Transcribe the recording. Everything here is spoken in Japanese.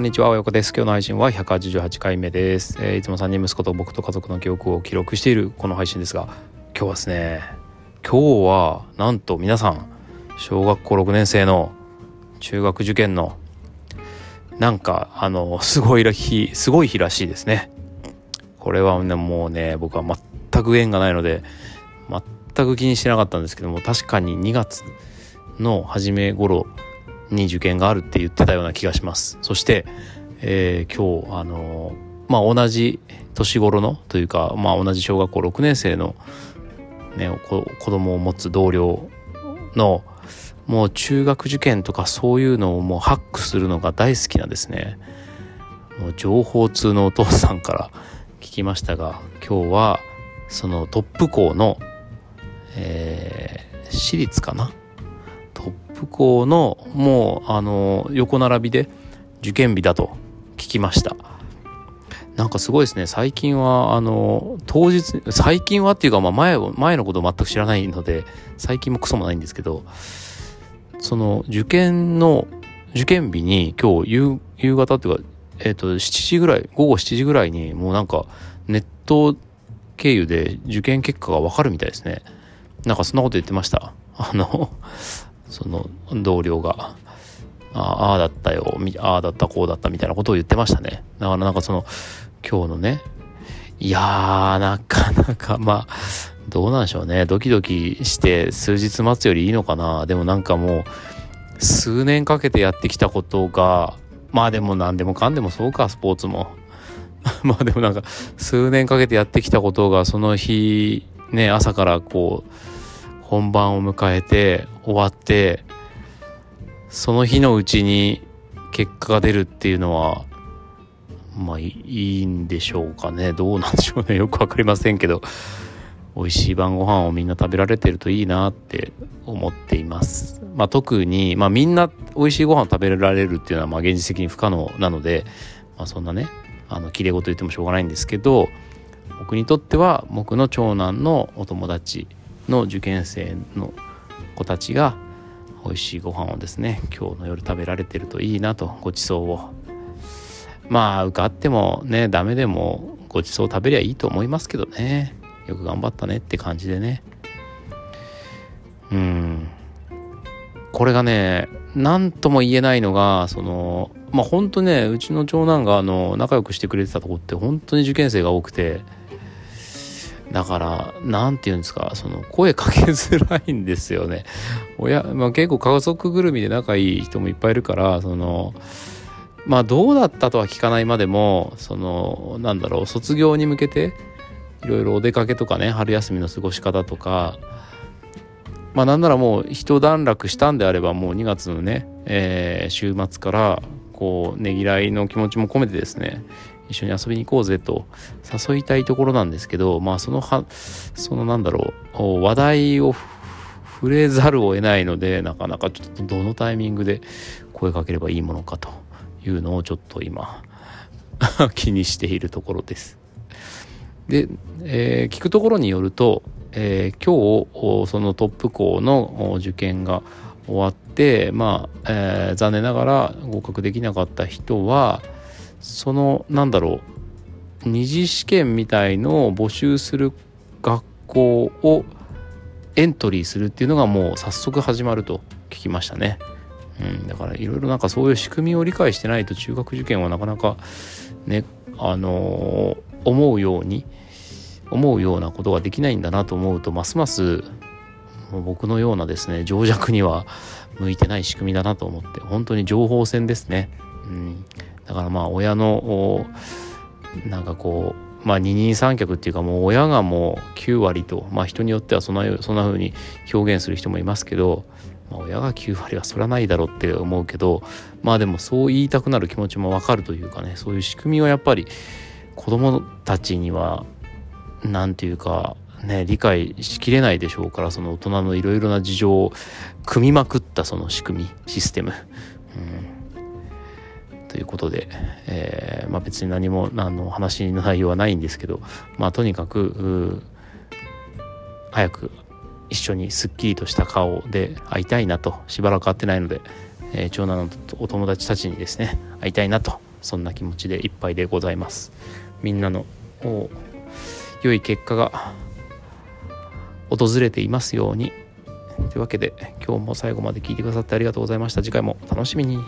こんにちは、およこです。今日の配信は188回目です、えー、いつも3人息子と僕と家族の記憶を記録しているこの配信ですが、今日はですね、今日はなんと皆さん、小学校6年生の中学受験のなんかあのすごい日すごい日らしいですね。これはねもうね僕は全く縁がないので全く気にしてなかったんですけども確かに2月の初め頃に受験があるって言ってたような気がします。そして、えー、今日あのまあ同じ年頃のというか、まあ、同じ小学校6年生の、ね、子供を持つ同僚のもう中学受験とかそういうのをもうハックするのが大好きなですね。もう情報通のお父さんから聞きましたが今日はそのトップ校の、えー、私立かなトップ校のもうあの横並びで受験日だと聞きました。なんかすごいですね。最近はあの当日最近はっていうか、まあ前、前のことを全く知らないので最近もクソもないんですけどその受験の受験日に今日夕夕方っていうかえっ、ー、と7時ぐらい午後7時ぐらいにもうなんかネット経由で受験結果がわかるみたいですね。なんかそんなこと言ってました。あのその同僚がああだったよああだったこうだったみたいなことを言ってましたね。だからなんかその今日のねいやーなかなか まあどうなんでしょうね。ドキドキして数日待つよりいいのかな。でもなんかもう数年かけてやってきたことがまあでも何でもかんでもそうかスポーツも。まあでもなんか数年かけてやってきたことがその日ね朝からこう本番を迎えて終わってその日のうちに結果が出るっていうのはまあいいんでしょうかねどうなんでしょうねよく分かりませんけど美味しい晩ご飯をみんな食べられてるといいなって思っています。まあ、特に、まあ、みんな美味しいご飯を食べられるっていうのはまあ現実的に不可能なので、まあ、そんなねあの綺麗事言ってもしょうがないんですけど僕にとっては僕の長男のお友達の受験生の子たちが美味しいご飯をですね今日の夜食べられてるといいなとごちそうを。まあ受かってもねダメでもごちそう食べりゃいいと思いますけどね。よく頑張ったねって感じでね。うん。これがね何とも言えないのがそのまあ本当ねうちの長男があの仲良くしてくれてたとこって本当に受験生が多くて。だから、なんて言うんですか、その声かけづらいんですよね。親、まあ結構家族ぐるみで仲いい人もいっぱいいるから、その、まあどうだったとは聞かないまでも、その、なんだろう、卒業に向けて、いろいろお出かけとかね、春休みの過ごし方とか、まあなんならもう一段落したんであれば、もう2月のね、えー、週末から、こう、ねぎらいの気持ちも込めてですね、一緒に遊びに行こうぜと誘いたいところなんですけど、まあそのは、そのなんだろう、話題を触れざるを得ないので、なかなかちょっとどのタイミングで声かければいいものかというのをちょっと今 気にしているところです。で、えー、聞くところによると、えー、今日そのトップ校の受験が終わってまあ、えー、残念ながら合格できなかった人は、そのなんだろう二次試験みたいのを募集する学校をエントリーするっていうのがもう早速始まると聞きましたね。うん、だからいろいろなんかそういう仕組みを理解してないと中学受験はなかなかねあのー、思うように思うようなことができないんだなと思うとますます僕のようなですね情弱には向いてない仕組みだなと思って本当に情報戦ですね。うんだからまあ親のなんかこうまあ二人三脚っていうかもう親がもう9割とまあ人によってはそんなそんな風に表現する人もいますけど、まあ、親が9割はそらないだろうって思うけどまあでもそう言いたくなる気持ちもわかるというかねそういう仕組みはやっぱり子供たちには何て言うかね理解しきれないでしょうからその大人のいろいろな事情を組みまくったその仕組みシステム、うん。ということで、えー、まあ、別に何も何の話の内容はないんですけど、まあ、とにかく早く一緒にすっきりとした顔で会いたいなと。しばらく会ってないので、えー、長男のお友達たちにですね会いたいなと。そんな気持ちでいっぱいでございます。みんなの良い結果が訪れていますように。というわけで今日も最後まで聞いてくださってありがとうございました。次回も楽しみに。